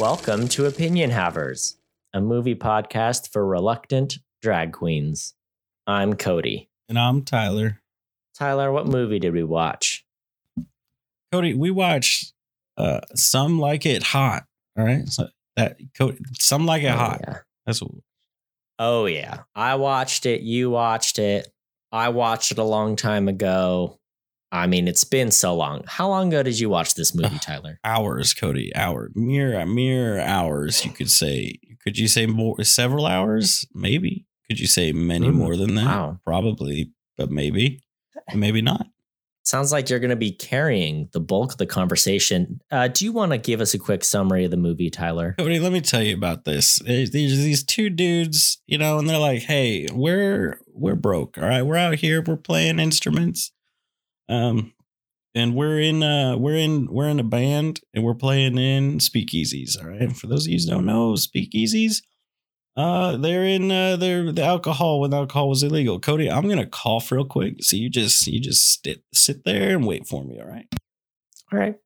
Welcome to Opinion Havers, a movie podcast for reluctant drag queens. I'm Cody. And I'm Tyler. Tyler, what movie did we watch? Cody, we watched uh Some Like It Hot. All right. So that Cody, Some Like It oh, Hot. Yeah. That's what Oh, yeah. I watched it. You watched it. I watched it a long time ago. I mean, it's been so long. How long ago did you watch this movie, Tyler? hours, Cody. Hour. Mere mere hours, you could say. Could you say more several hours? Maybe. Could you say many Mm, more than that? wow. Probably, but maybe. Maybe not. Sounds like you're going to be carrying the bulk of the conversation. Uh, do you want to give us a quick summary of the movie, Tyler? Cody, let me tell you about this. There's these these two dudes, you know, and they're like, "Hey, we're we're broke. All right, we're out here. We're playing instruments, um, and we're in uh we're in we're in a band and we're playing in speakeasies. All right. For those of you who don't know, speakeasies, uh, they're in uh they're the alcohol when alcohol was illegal. Cody, I'm gonna cough real quick. So you just you just sit sit there and wait for me. All right. All right.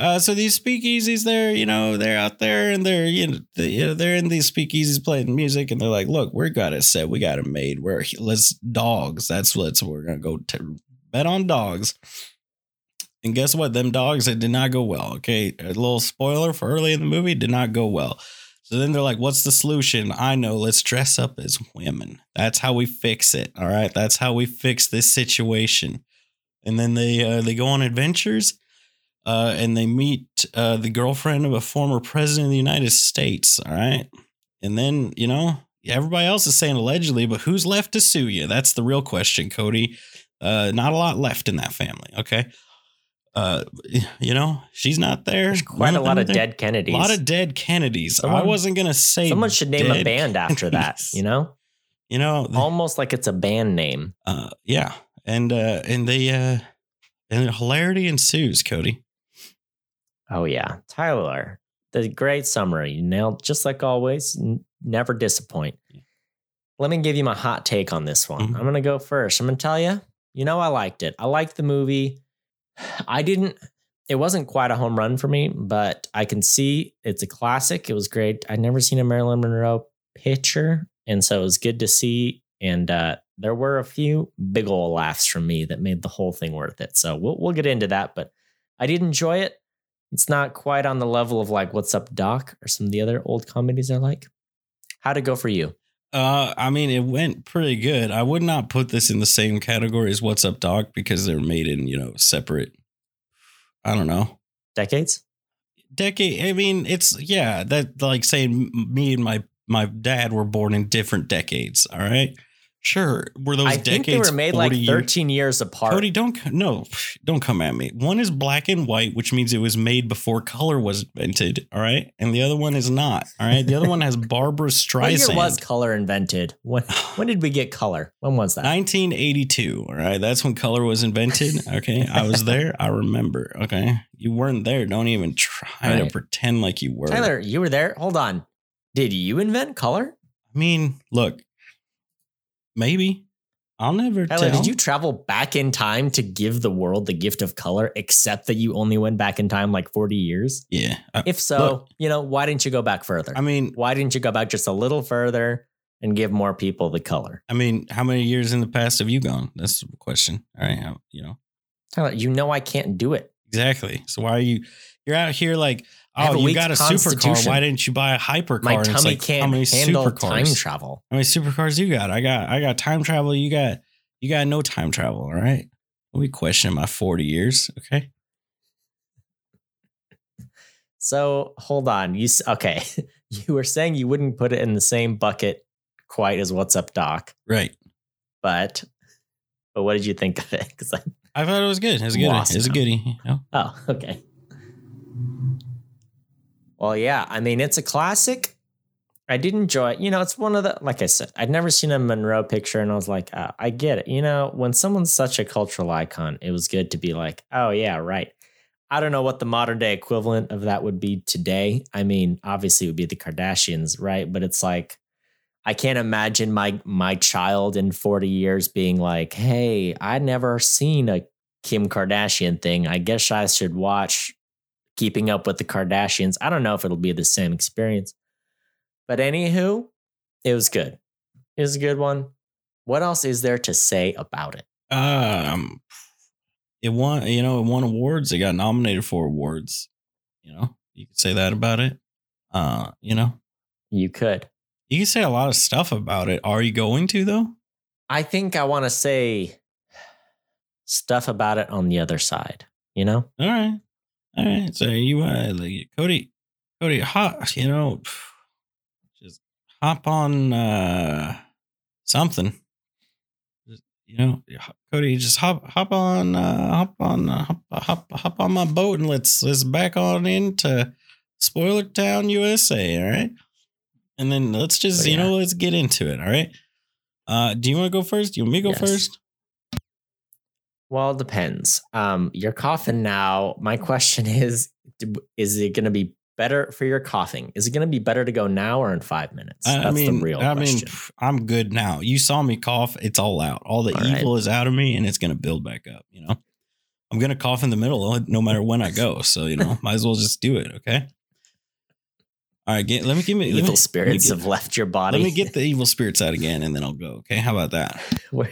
Uh, so these speakeasies, they're you know they're out there and they're you know, they, they're in these speakeasies playing music and they're like, look, we got it set, we got it made. We're let's dogs. That's what's we're gonna go to bet on dogs. And guess what? Them dogs it did not go well. Okay, a little spoiler for early in the movie did not go well. So then they're like, what's the solution? I know. Let's dress up as women. That's how we fix it. All right, that's how we fix this situation. And then they uh, they go on adventures uh, and they meet uh, the girlfriend of a former president of the United States. All right. And then, you know, everybody else is saying allegedly, but who's left to sue you? That's the real question, Cody. Uh, not a lot left in that family. Okay. Uh, you know, she's not there. There's quite a lot of there. dead Kennedys. A lot of dead Kennedys. I wasn't gonna say Someone should name a band after that, you know? You know, the- Almost like it's a band name. uh, yeah, and uh, and they uh, and hilarity ensues, Cody. Oh, yeah. Tyler, the great summary. You nailed, just like always, n- never disappoint. Yeah. Let me give you my hot take on this one. Mhm. I'm going to go first. I'm going to tell you, you know, I liked it. I liked the movie. I didn't, it wasn't quite a home run for me, but I can see it's a classic. It was great. I'd never seen a Marilyn Monroe picture. And so it was good to see. And uh, there were a few big old laughs from me that made the whole thing worth it. So we'll, we'll get into that. But I did enjoy it. It's not quite on the level of like What's Up Doc or some of the other old comedies I like. How'd it go for you? Uh, I mean, it went pretty good. I would not put this in the same category as What's Up Doc because they're made in you know separate. I don't know Decades? decade. I mean, it's yeah that like saying me and my my dad were born in different decades. All right, sure. Were those I decades? think they were made like 40 years- 13 years apart. Cody, don't no, don't come at me. One is black and white, which means it was made before color was invented. All right, and the other one is not. All right, the other one has Barbara year Streisand. was color invented? When, when did we get color? When was that? 1982. All right, that's when color was invented. Okay, I was there. I remember. Okay, you weren't there. Don't even try to pretend like you were. Tyler, you were there? Hold on. Did you invent color? I mean, look, maybe I'll never Tyler, tell. did you travel back in time to give the world the gift of color, except that you only went back in time like 40 years? Yeah. I, If so, Look. you know, why didn't you go back further? I mean, why didn't you go back just a little further and give more people the color? I mean, how many years in the past have you gone? That's the question. All right, how- you know Tyler, you know I can't do it. exactly. So why are you? You're out here like, oh, you got a supercar. Why didn't you buy a hypercar? My tummy like, can't how many handle supercars? time travel. How many supercars you got? I got I got time travel. You got you got no time travel. All right. Don't be questioning my 40 years. Okay. So hold on. You okay? You were saying you wouldn't put it in the same bucket quite as What's Up Doc, Right. but but what did you think of it? Because I I thought it was good. It was good. It was a goodie. You know? oh okay. Well, yeah. I mean, it's a classic. I did enjoy it. You know, it's one of the like I said, I'd never seen a Monroe picture, and I was like, uh, I get it. You know, when someone's such a cultural icon, it was good to be like, oh yeah, right. I don't know what the modern day equivalent of that would be today. I mean, obviously it would be the Kardashians, right? But it's like I can't imagine my my child in 40 years being like, "Hey, I never seen a Kim Kardashian thing. I guess I should watch keeping up with the Kardashians. I don't know if it'll be the same experience. But anywho, it was good. It was a good one. What else is there to say about it? Um, it won. You know, it won awards. It got nominated for awards. You know, you could say that about it. Uh, you know, You could. you can say a lot of stuff about it. Are you going to though? I think I want to say stuff about it on the other side, you know? All right, all right. So you, uh, like, Cody, Cody, hop. You know, just hop on uh something. Just, You know, Cody, just hop, hop on, uh, hop on, uh, hop, hop, hop on my boat, and let's let's back on into Spoiler Town, USA. All right, and then let's just Oh, you know let's get into it. All right. Uh, do you want to go first? Do you want me to go Yes. first? Well, it depends. Um, you're coughing now. My question is is it going to be better for your coughing? Is it going to be better to go now or in five minutes? I, I mean, the real I mean, question. pff, I'm good now. You saw me cough; it's all out. All the All right. evil is out of me, and it's gonna build back up. You know, I'm gonna cough in the middle, no matter when I go. So you know, might as well just do it. Okay. All right, get, let me give me Evil me- spirits me have left your body. Let me get the evil spirits out again, and then I'll go. Okay, how about that? Were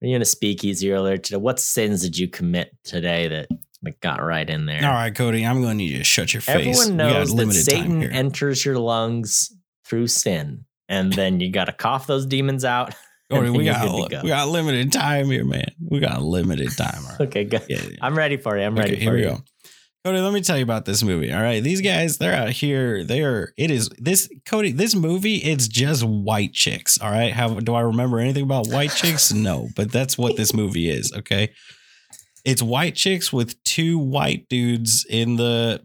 were you in a speakeasy earlier today? What sins did you commit today that, that got right in there? All right, Cody, I'm going to need you to shut your face. Everyone knows that limited time Satan enters your lungs through sin, and then you got to cough those demons out. Cody, we got go. we got limited time here, man. We got a limited time. right? Okay, good. Yeah, yeah. I'm ready for you. I'm ready Okay, for here we you. go. Cody, let me tell you about this movie. All right. These guys, they're out here. They are, it is this, Cody, this movie, it's just white chicks. All right. How do I remember anything about white chicks? No, but that's what this movie is. Okay. It's white chicks with two white dudes in the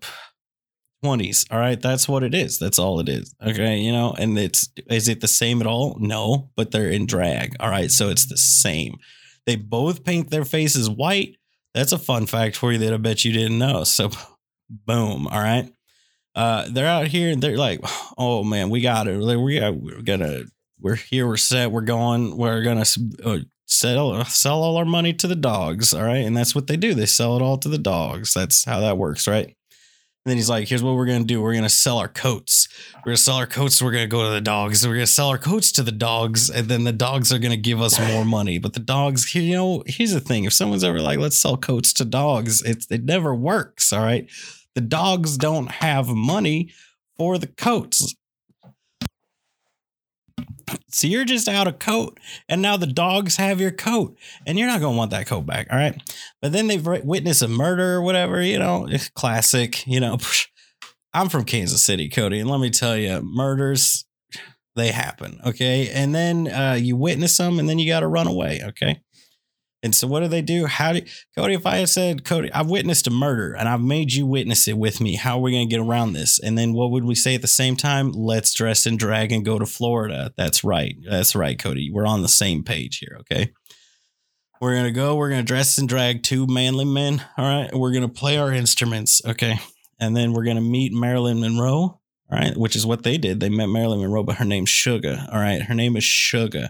20s. All right. That's what it is. That's all it is. Okay. You know, and it's, is it the same at all? No, but they're in drag. All right. So it's the same. They both paint their faces white. That's a fun fact for you that I bet you didn't know. So, boom. All right. Uh, they're out here and they're like, oh man, we got it. We got, we're gonna, we're here, we're set, we're going, we're gonna uh, sell sell all our money to the dogs. All right, and that's what they do. They sell it all to the dogs. That's how that works, right? And then he's like, here's what we're gonna do. We're gonna sell our coats. We're gonna sell our coats. We're gonna go to the dogs. We're gonna sell our coats to the dogs, and then the dogs are gonna give us more money. But the dogs, you know, here's the thing: if someone's ever like, let's sell coats to dogs, it's it never works. All right, the dogs don't have money for the coats. So you're just out of coat, and now the dogs have your coat, and you're not gonna want that coat back, all right? But then they've witnessed a murder or whatever, you know, classic, you know. I'm from Kansas City, Cody, and let me tell you, murders they happen, okay? And then uh, you witness them, and then you got to run away, okay? And so, what do they do? How do Cody? If I had said, Cody, I've witnessed a murder, and I've made you witness it with me, how are we going to get around this? And then, what would we say at the same time? Let's dress in drag and go to Florida. That's right. That's right, Cody. We're on the same page here, okay? We're gonna go. We're gonna dress and drag two manly men. All right. We're gonna play our instruments. Okay. And then we're gonna meet Marilyn Monroe. All right. Which is what they did. They met Marilyn Monroe, but her name's Sugar. All right. Her name is Sugar.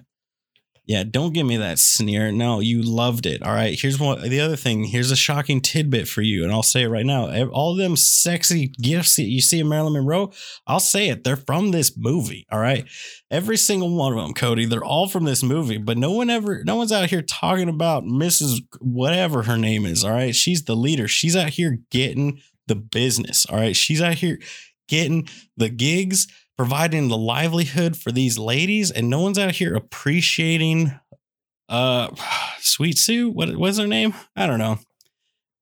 Yeah. Don't give me that sneer. No, you loved it. All right. Here's what the other thing. Here's a shocking tidbit for you, and I'll say it right now. All them sexy gifts that you see in Marilyn Monroe, I'll say it. They're from this movie. All right. Every single one of them, Cody, they're all from this movie, but no one ever, no one's out here talking about Mrs. whatever her name is. All right. She's the leader. She's out here getting the business. All right. She's out here getting the gigs, providing the livelihood for these ladies, and no one's out here appreciating uh Sweet Sue. What was her name? I don't know.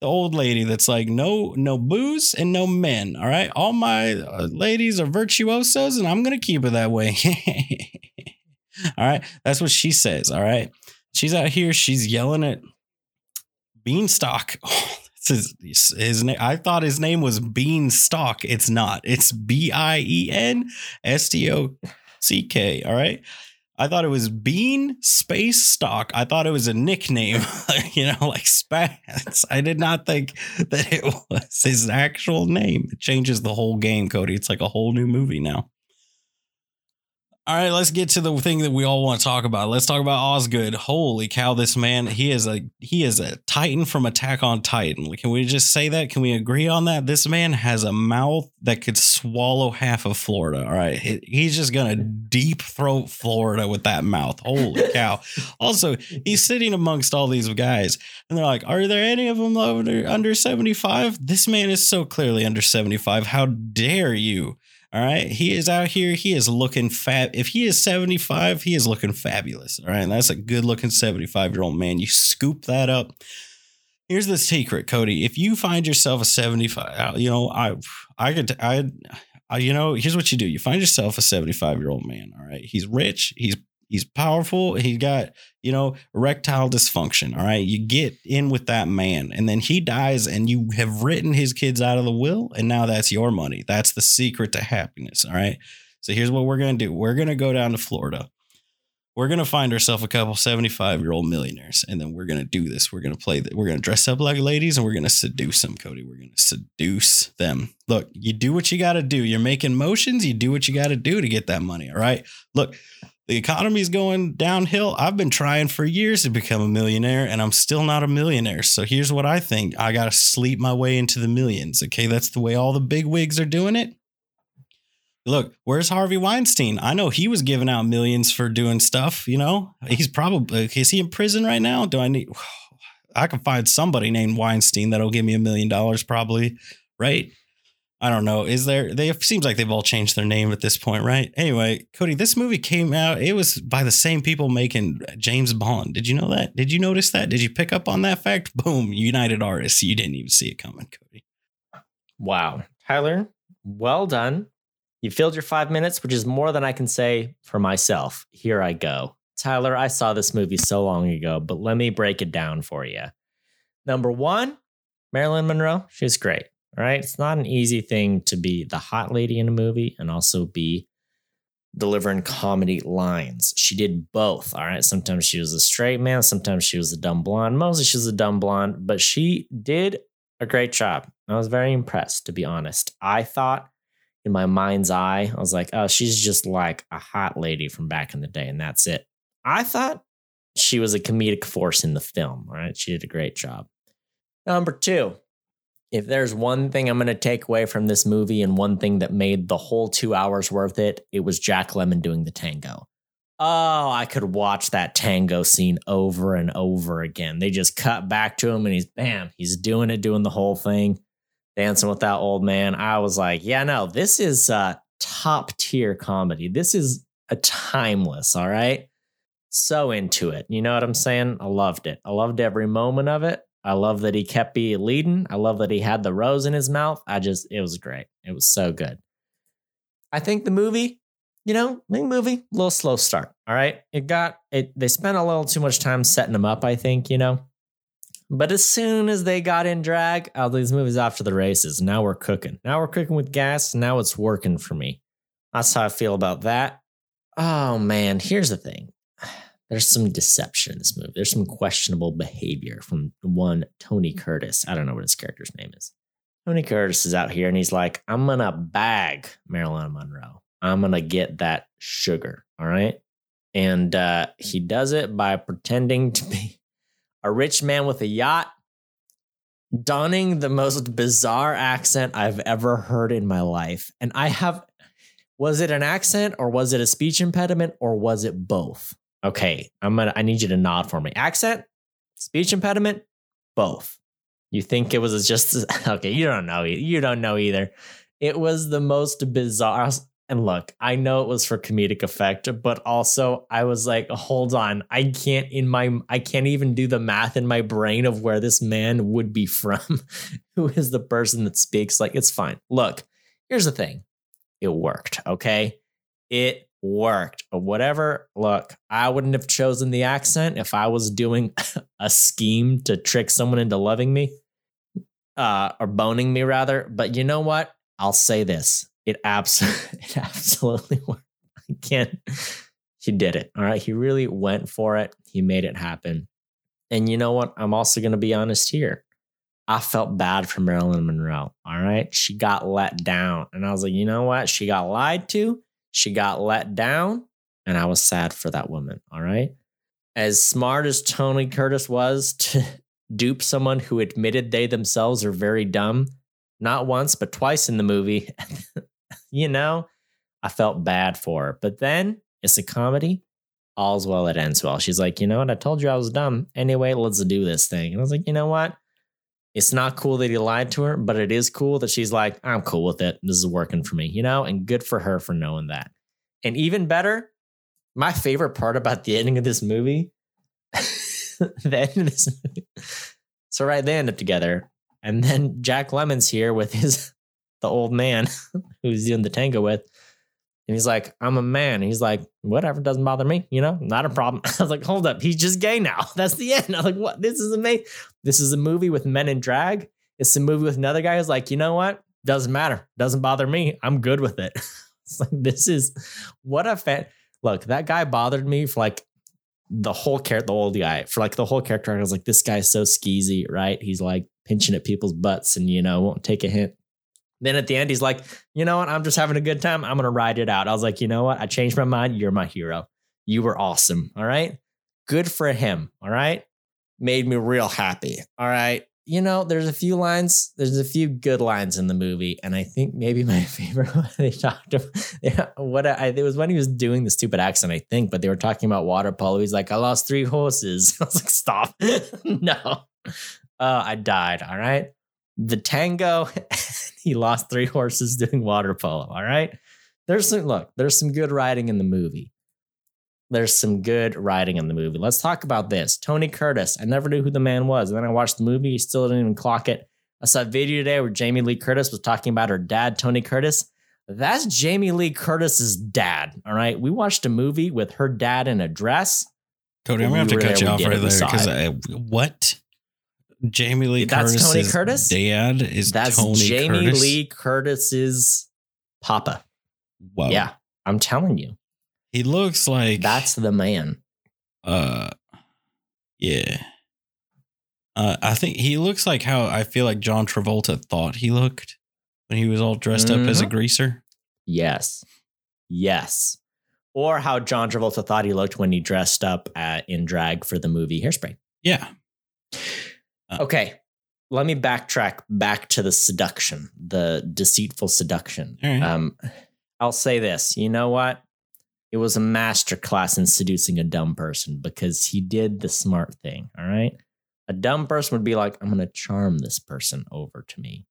The old lady that's like no no booze and no men. All right, all my uh, ladies are virtuosos, and I'm gonna keep it that way. all right, that's what she says. All right, she's out here. She's yelling at Beanstalk. his, his name. I thought his name was Beanstalk. It's not. It's B I E N S T O C K. All right. I thought it was Bean Space Stock. I thought it was a nickname, you know, like Spats. I did not think that it was his actual name. It changes the whole game, Cody. It's like a whole new movie now. All right, let's get to the thing that we all want to talk about. Let's talk about Osgood. Holy cow, this man, he is a he is a titan from Attack on Titan. Can we just say that? Can we agree on that? This man has a mouth that could swallow half of Florida. All right. He's just gonna deep throat Florida with that mouth. Holy cow. Also, he's sitting amongst all these guys, and they're like, Are there any of them under under 75? This man is so clearly under 75. How dare you? All right. He is out here. He is looking fab. If he is 75, he is looking fabulous. All right. And that's a good looking 75 year old man. You scoop that up. Here's the secret, Cody. If you find yourself a 75, uh, you know, I, I could, I, I, you know, here's what you do. You find yourself a 75 year old man. All right. He's rich. He's, he's powerful. He got, you know, erectile dysfunction. All right. You get in with that man and then he dies and you have written his kids out of the will. And now that's your money. That's the secret to happiness. All right. So here's what we're going to do we're going to go down to Florida. We're going to find ourselves a couple 75 year old millionaires and then we're going to do this. We're going to play, that. we're going to dress up like ladies and we're going to seduce them, Cody. We're going to seduce them. Look, you do what you got to do. You're making motions. You do what you got to do to get that money. All right. Look, the economy's going downhill. I've been trying for years to become a millionaire and I'm still not a millionaire. So here's what I think I got to sleep my way into the millions. Okay. That's the way all the big wigs are doing it. Look, where's Harvey Weinstein? I know he was giving out millions for doing stuff, you know? He's probably, is he in prison right now? Do I need, I can find somebody named Weinstein that'll give me a million dollars probably, right? I don't know. Is there? They seems like they've all changed their name at this point, right? Anyway, Cody, this movie came out. It was by the same people making James Bond. Did you know that? Did you notice that? Did you pick up on that fact? Boom, United Artists. You didn't even see it coming, Cody. Wow. Tyler, well done. You filled your five minutes, which is more than I can say for myself. Here I go. Tyler, I saw this movie so long ago, but let me break it down for you. Number one, Marilyn Monroe. She's great. Right. It's not an easy thing to be the hot lady in a movie and also be delivering comedy lines. She did both. All right. Sometimes she was a straight man, sometimes she was a dumb blonde. Mostly she was a dumb blonde, but she did a great job. I was very impressed, to be honest. I thought in my mind's eye, I was like, oh, she's just like a hot lady from back in the day, and that's it. I thought she was a comedic force in the film. All right. She did a great job. Number two, if there's one thing I'm going to take away from this movie and one thing that made the whole two hours worth it, it was Jack Lemmon doing the tango. Oh, I could watch that tango scene over and over again. They just cut back to him and he's bam, he's doing it, doing the whole thing, dancing with that old man. I was like, yeah, no, this is top tier comedy. This is a timeless, all right? So into it. You know what I'm saying? I loved it. I loved every moment of it. I love that he kept be leading. I love that he had the rose in his mouth. I just, it was great. It was so good. I think the movie, you know, the movie, a little slow start. All right. It got, it, they spent a little too much time setting him up, I think, you know. But as soon as they got in drag, oh, these movies to the races. Now we're cooking. Now we're cooking with gas. Now it's working for me. That's how I feel about that. Oh, man. Here's the thing there's some deception in this movie. There's some questionable behavior from one Tony Curtis. I don't know what his character's name is. Tony Curtis is out here and he's like, I'm gonna bag Marilyn Monroe. I'm gonna get that sugar. All right. And uh, he does it by pretending to be a rich man with a yacht, donning the most bizarre accent I've ever heard in my life. And I have, was it an accent or was it a speech impediment or was it both? Okay, I'm gonna. I need you to nod for me. Accent, speech impediment, both. You think it was just okay? You don't know. You don't know either. It was the most bizarre. And look, I know it was for comedic effect, but also I was like, hold on, I can't in my I can't even do the math in my brain of where this man would be from. Who is the person that speaks? Like, it's fine. Look, here's the thing. It worked, okay? It worked. But whatever, look, I wouldn't have chosen the accent if I was doing a scheme to trick someone into loving me. Uh, or boning me rather. But you know what? I'll say this. It absolutely it absolutely worked. I can't he did it. All right. He really went for it. He made it happen. And you know what? I'm also going to be honest here. I felt bad for Marilyn Monroe. All right. She got let down. And I was like, you know what? She got lied to. She got let down. and I was sad for that woman. All right. As smart as Tony Curtis was to dupe someone who admitted they themselves are very dumb, not once, but twice in the movie, you know, I felt bad for her. But then it's a comedy. All's well that ends well. She's like, you know what? I told you I was dumb. Anyway, let's do this thing. And I was like, you know what? It's not cool that he lied to her, but it is cool that she's like, I'm cool with it. This is working for me, you know? And good for her for knowing that. And even better, my favorite part about the ending of this movie, the end of this movie. So right, they end up together. And then Jack Lemmon's here with his the old man who's doing the tango with. And he's like, I'm a man. And he's like, whatever, doesn't bother me, you know, not a problem. I was like, hold up, he's just gay now. That's the end. I was like, what? This is amazing. This is a movie with men in drag. It's a movie with another guy who's like, you know what? Doesn't matter. Doesn't bother me. I'm good with it. it's like, this is what a fan. Look, that guy bothered me for like the whole character, the old guy, for like the whole character. I was like, this guy's so skeezy, right? He's like pinching at people's butts and, you know, won't take a hint. Then at the end, he's like, you know what? I'm just having a good time. I'm going to ride it out. I was like, you know what? I changed my mind. You're my hero. You were awesome. All right. Good for him. All right. Made me real happy. All right. You know, there's a few lines, there's a few good lines in the movie. And I think maybe my favorite one they talked about yeah, what I, it was when he was doing the stupid accent, I think, but they were talking about water polo. He's like, I lost three horses. I was like, stop. no. Uh, I died. All right. The tango he lost three horses doing water polo. All right. There's some look, there's some good riding in the movie. There's some good riding in the movie. Let's talk about this. Tony Curtis. I never knew who the man was. And then I watched the movie, he still didn't even clock it. I saw a video today where Jamie Lee Curtis was talking about her dad, Tony Curtis. That's Jamie Lee Curtis's dad. All right. We watched a movie with her dad in a dress. Cody, I'm gonna have to cut you off right there because what? Jamie Lee That's Curtis's Tony Curtis. Dad is That's Tony Jamie Curtis. Lee Curtis's papa. Wow. Yeah, I'm telling you, he looks like that's the man. Uh, yeah. Uh, I think he looks like how I feel like John Travolta thought he looked when he was all dressed mm-hmm. up as a Mm-hmm. greaser. Yes, yes. Or how John Travolta thought he looked when he dressed up at, in drag for the movie Hairspray. Yeah. Okay, let me backtrack back to the seduction, the deceitful seduction. Right. Um, I'll say this. You know what? It was a masterclass in seducing a dumb person because he did the smart thing. All right. A dumb person would be like, I'm going to charm this person over to me.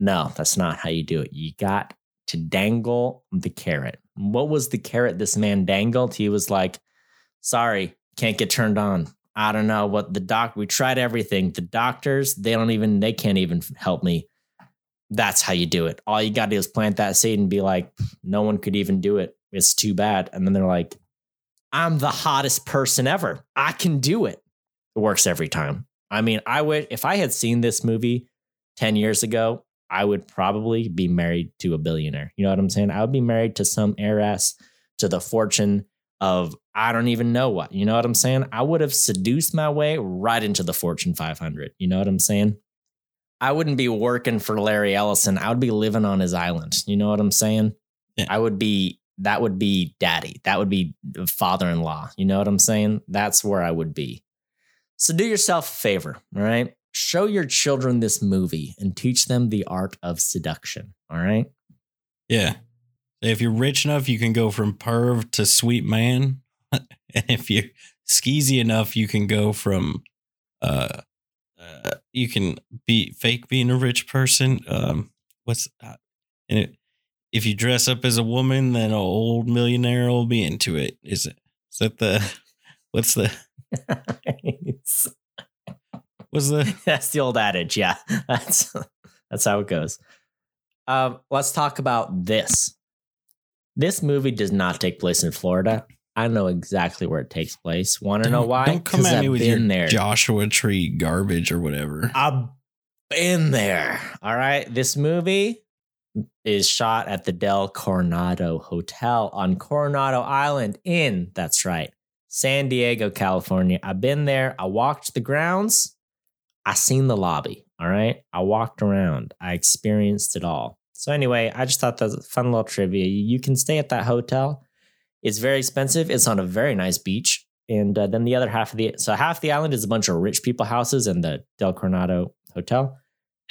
No, that's not how you do it. You got to dangle the carrot. What was the carrot this man dangled? He was like, sorry, can't get turned on. I don't know what the doc, we tried everything. The doctors, they don't even, they can't even help me. That's how you do it. All you got to do is plant that seed and be like, no one could even do it. It's too bad. And then they're like, I'm the hottest person ever. I can do it. It works every time. I mean, I would, if I had seen this movie 10 years ago, I would probably be married to a billionaire. You know what I'm saying? I would be married to some heiress to the fortune of I don't even know what. You know what I'm saying? I would have seduced my way right into the Fortune 500. You know what I'm saying? I wouldn't be working for Larry Ellison. I would be living on his island. You know what I'm saying? Yeah. I would be that would be daddy. That would be father-in-law. You know what I'm saying? That's where I would be. So do yourself a favor, all right? Show your children this movie and teach them the art of seduction, all right? Yeah. If you're rich enough, you can go from perv to sweet man. and if you're skeezy enough, you can go from uh, uh you can be fake being a rich person. Um what's uh, and it, if you dress up as a woman, then an old millionaire will be into it. Is it is that the what's the what's the That's the old adage. Yeah, that's that's how it goes. Um, let's talk about this. This movie does not take place in Florida. I know exactly where it takes place. Want to know why? Don't come at me I've with your there. Joshua Tree garbage or whatever. I've been there. All right. This movie is shot at the Del Coronado Hotel on Coronado Island in, that's right, San Diego, California. I've been there. I walked the grounds. I seen the lobby. All right. I walked around. I experienced it all. So anyway, I just thought that was a fun little trivia. You can stay at that hotel It's very expensive. It's on a very nice beach. And uh, then the other half of the so half the island is a bunch of rich people houses and the Del Coronado Hotel,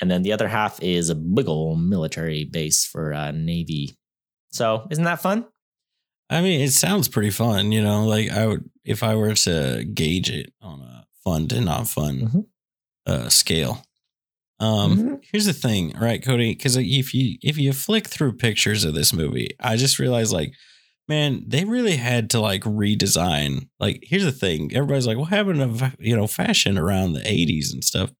and then the other half is a big old military base for uh, Navy. So isn't that fun? I mean, it sounds pretty fun, you know. Like I would, if I were to gauge it on a fun to not fun Mhm. uh, scale. Um, Mhm. here's the thing, right, Cody? Because if you if you flick through pictures of this movie, I just realized, like, man, they really had to like redesign. Like, here's the thing: everybody's like, what happened to you know fashion around the '80s and stuff?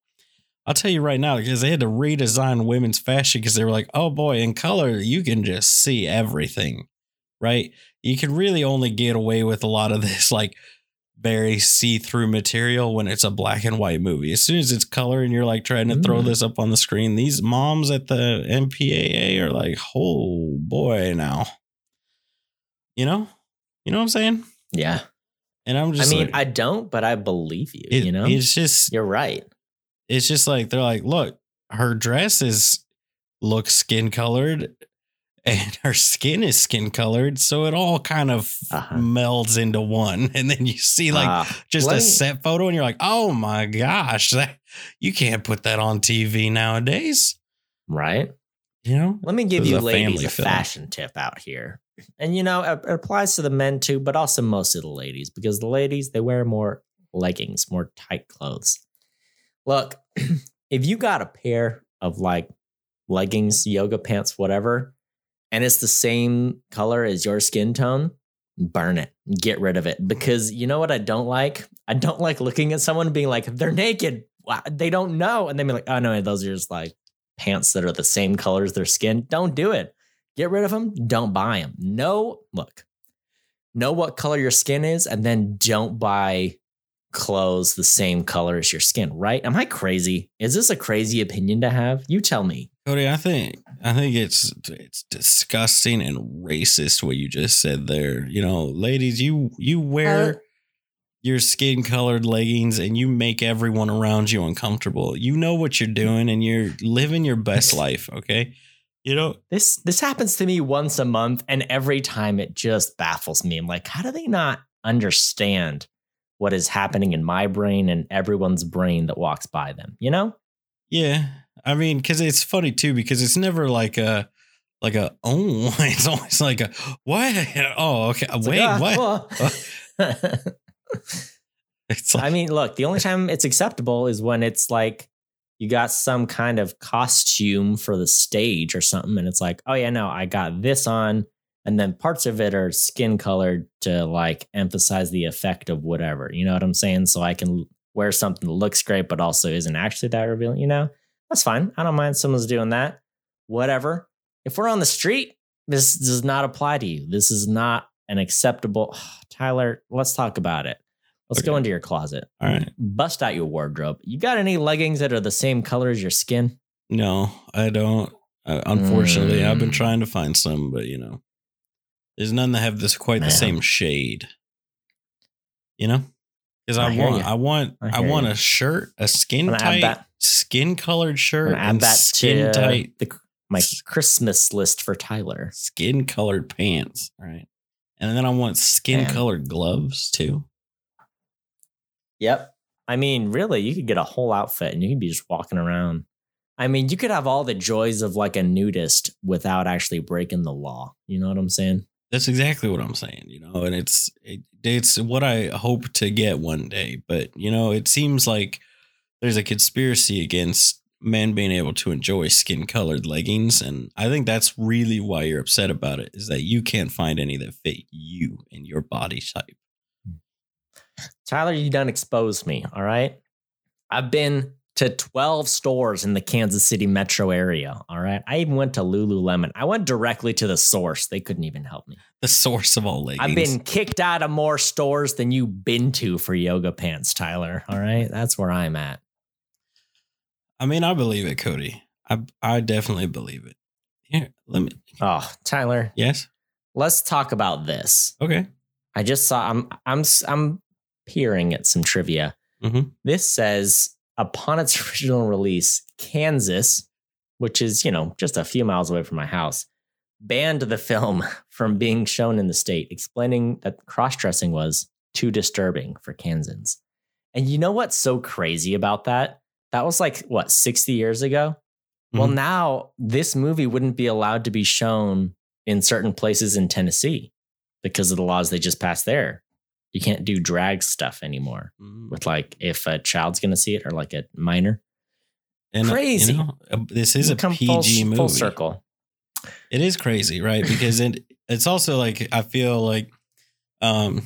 I'll tell you right now, because they had to redesign women's fashion because they were like, oh boy, in color you can just see everything, right? You can really only get away with a lot of this like very see-through material when it's a black and white movie. As soon as it's color and you're like trying to throw Mm. this up on the screen, these moms at the MPAA are like, oh boy, now. You know? You know what I'm saying? Yeah. And I'm just. I mean, like, I don't, but I believe you. it- you know, it's just you're right. it's just like they're like, look, her dress is looks skin colored and her skin is skin colored, so it all kind of Uh-huh. melds into one. And then you see like Ah, just a me- set photo and you're like, oh my gosh, that you can't put that on TV nowadays. right. You know? Let me give you a ladies a film. fashion tip out here. And you know, it, applies to the men too, but also most of the ladies because the ladies they wear more leggings, more tight clothes. Look, if you got a pair of like leggings, yoga pants, whatever, and it's the same color as your skin tone, burn it. Get rid of it because you know what I don't like? I don't like looking at someone being like, they're naked. They don't know. And then be like, oh no, those are just like pants that are the same color as their skin. Don't do it. Get rid of them. Don't buy them. Know, look, know what color your skin is, and then don't buy clothes the same color as your skin, right? Am I crazy? Is this a crazy opinion to have? You tell me. Cody, I think I think it's it's disgusting and racist what you just said there. You know, ladies, you you wear Uh, your skin colored leggings and you make everyone around you uncomfortable. You know what you're doing and you're living your best life, okay? You know, This this happens to me once a month, and every time it just baffles me. I'm like, how do they not understand what is happening in my brain and everyone's brain that walks by them? You know? yeah. I mean, because it's funny too, because it's never like a like a oh, it's always like a what? Oh, okay. It's Wait, like, ah, what? It's like I mean, look, the only time it's acceptable is when it's like you got some kind of costume for the stage or something, and it's like, oh yeah, no, I got this on, and then parts of it are skin colored to like emphasize the effect of whatever. You know what I'm saying? So I can wear something that looks great, but also isn't actually that revealing. You know, that's fine. I don't mind someone's doing that. Whatever. If we're on the street, this does not apply to you. This is not an acceptable. Tyler, let's talk about it. Let's go into your closet all right. bust out your wardrobe. You got any leggings that are the same color as your skin? No, I don't. Uh, unfortunately, I've been Mm. trying to find some, but you know, there's none that have this quite Man. the same shade. You know, because I, I want. I want, I I, want a shirt, a skin tight, skin colored shirt, and that skin to tight, the, my Christmas list for Tyler. skin colored pants. Right, and then I want skin colored gloves too. Yep. I mean, really, you could get a whole outfit and you could be just walking around. I mean, you could have all the joys of like a nudist without actually breaking the law. You know what I'm saying? That's exactly what I'm saying, you know, and it's it, it's what I hope to get one day. But you know, it seems like there's a conspiracy against men being able to enjoy skin colored leggings, and I think that's really why you're upset about it. Is that you can't find any that fit you and your body type. Tyler, you done exposed me. All right. I've been to 12 stores in the Kansas City metro area. All right. I even went to Lululemon. I went directly to the source. They couldn't even help me. The source of all leggings. I've been kicked out of more stores than you've been to for yoga pants, Tyler. All right. That's where I'm at. I mean, I believe it, Cody. I I definitely believe it. Here, let me. Oh, Tyler, Yes. let's talk about this. Okay. I just saw I'm I'm I'm peering at some trivia. Mhm. This says upon its original release, Kansas, which is, you know, just a few miles away from my house, banned the film from being shown in the state, explaining that cross dressing was too disturbing for Kansans. And you know what's so crazy about that? That was like, what, 60 years ago? Well, Mhm. now this movie wouldn't be allowed to be shown in certain places in Tennessee because of the laws they just passed there. You can't do drag stuff anymore Mhm. with like if a child's going to see it or like a minor. And, uh, Crazy. You know, uh, this is a PG full, movie. full circle. It is crazy, right? Because it it's also like I feel like um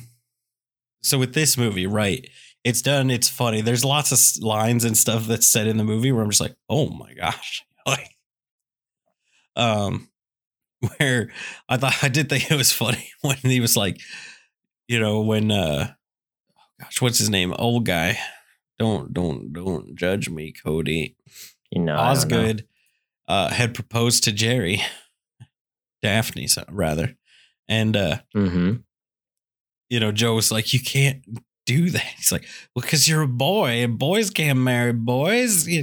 so with this movie, right? It's done, it's funny. There's lots of lines and stuff that's said in the movie where I'm just like, "Oh my gosh." Like um where I thought I did think it was funny when he was like, you know, when uh gosh, what's his name? Old guy. Don't don't don't judge me, Cody. You know, don't know. Osgood uh, had proposed to Jerry, Daphne, rather, and uh, Mhm. you know Joe was like, "You can't do that." He's like, "Well, because you're a boy, and boys can't marry boys."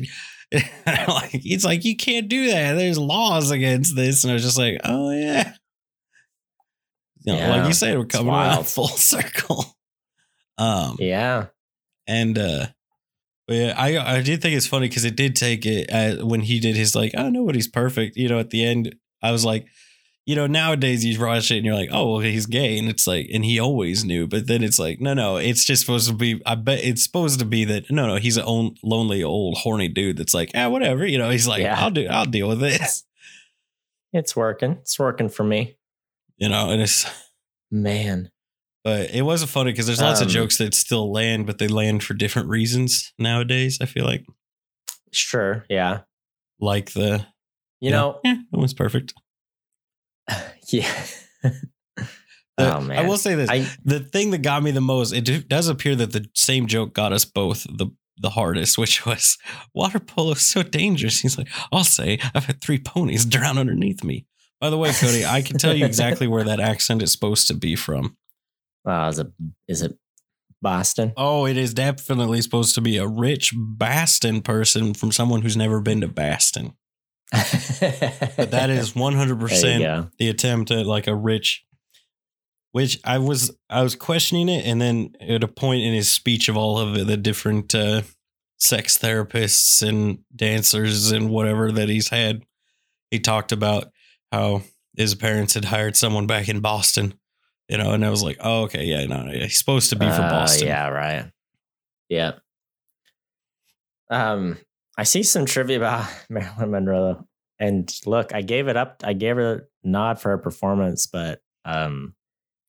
Like he's like, "You can't do that. There's laws against this," and I was just like, "Oh yeah." You know, like you said, we're coming around full circle. Um, Yeah. and uh yeah, I I did think it's funny because it did take it uh, when he did his like oh nobody's perfect you know at the end I was like you know nowadays you watch it and you're like oh well he's gay and it's like and he always knew but then it's like no no it's just supposed to be I bet it's supposed to be that no no he's a own, lonely old horny dude that's like ah whatever you know he's like Yeah. I'll do I'll deal with this It's working. It's working for me. You know and it's Man. but it wasn't funny because there's lots of Um, jokes that still land but they land for different reasons nowadays I feel like Sure. Yeah. like the You know, yeah it was perfect. yeah. The- oh man. I will say this: I the thing that got me the most, it does appear that the same joke got us both the the hardest, which was water polo is so dangerous. He's like, I'll say I've had three ponies drown underneath me. By the way, Cody, I can tell you exactly where that accent is supposed to be from. uh, is it is it Boston? Oh, it is definitely supposed to be a rich Boston person from someone who's never been to Boston. But that is 100% the attempt at like a rich which i was i was questioning it and then at a point in his speech of all of the different uh sex therapists and dancers and whatever that he's had he talked about how his parents had hired someone back in boston you know and i was like oh okay yeah no, no yeah, he's supposed to be from Uh, boston Yeah, right. Yeah. Um, I see some trivia about Marilyn Monroe, and look, I gave it up. I gave her a nod for her performance, but um,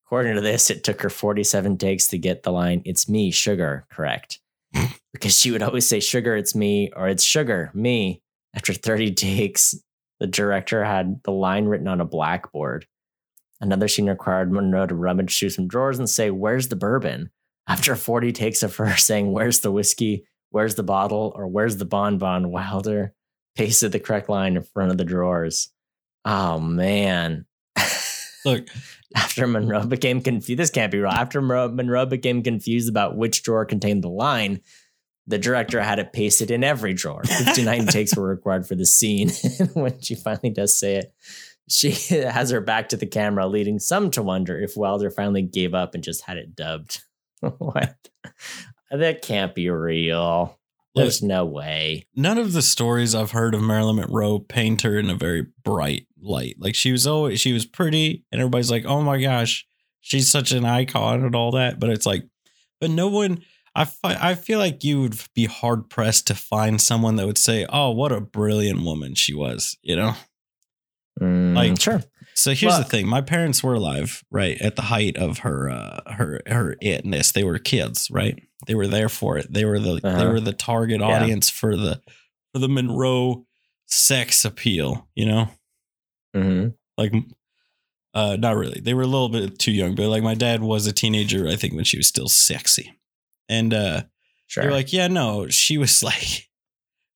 according to this, it took her 47 takes to get the line "It's me, sugar" correct, because she would always say "sugar, it's me" or "It's sugar, me." After 30 takes, the director had the line written on a blackboard. Another scene required Monroe to rummage through some drawers and say, Where's the bourbon? After 40 takes of her saying, Where's the whiskey? Where's the bottle? Or where's the bonbon? Wilder pasted the correct line in front of the drawers. Oh, man. look After Monroe became confused, this can't be right. After Monroe became confused about which drawer contained the line, the director had it pasted in every drawer. 59 takes were required for the scene. And when she finally does say it, she has her back to the camera, leading some to wonder if Wilder finally gave up and just had it dubbed. what? That can't be real. There's no way. none of the stories I've heard of Marilyn Monroe paint her in a very bright light. Like she was always she was pretty, and everybody's like, "Oh my gosh, she's such an icon" and all that. But it's like, but no one. I fi- I feel like you would be hard pressed to find someone that would say, "Oh, what a brilliant woman she was," you know. Mm, Like- sure. So here's the thing: my parents were alive, right, at the height of her uh, her her itness. They were kids, right? They were there for it. They were the they Uh-huh. were the target Yeah. audience for the for the Monroe sex appeal. You know, hmm like uh, not really. They were a little bit too young, but like my dad was a teenager, I think, when she was still sexy, and uh, Sure. you're like, yeah, no, she was like,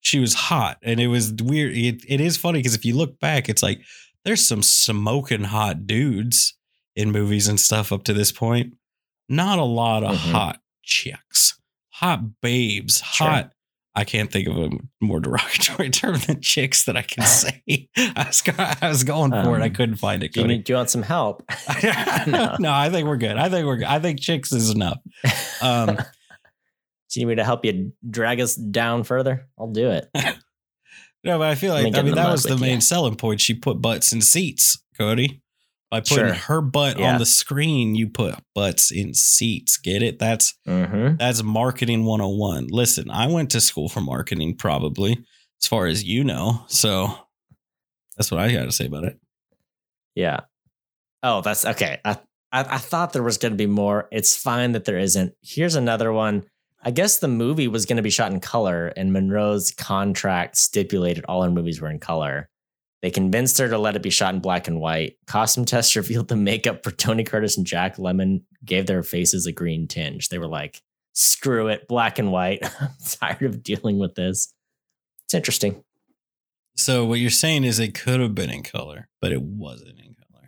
she was hot, and it was weird. It, it is funny because if you look back, it's like there's some smoking hot dudes in movies and stuff up to this point. Not a lot of Mhm. hot chicks, hot babes, Sure. hot. I can't think of a more derogatory term than chicks that I can say. I was, I was going for it. I Um, couldn't find it. Do you, need, do you want some help? no. No. I think we're good. I think we're good. I think chicks is enough. Um, do you need me to help you drag us down further? I'll do it. no, but I feel like I mean that was the main selling point. She put butts in seats, Cody. By putting Sure. her butt Yeah. on the screen, you put butts in seats. Get it? That's Mm-hmm. that's marketing 101. Listen, I went to school for marketing, probably, as far as you know. So that's what I got to say about it. Yeah. Oh, that's okay. I, I I thought there was going to be more. It's fine that there isn't. Here's another one. I guess the movie was going to be shot in color, and Monroe's contract stipulated all her movies were in color. They convinced her to let it be shot in black and white. Costume tests revealed the makeup for Tony Curtis and Jack Lemmon gave their faces a green tinge. They were like, screw it, black and white. I'm tired of dealing with this. It's interesting. So what you're saying is it could have been in color, but it wasn't in color.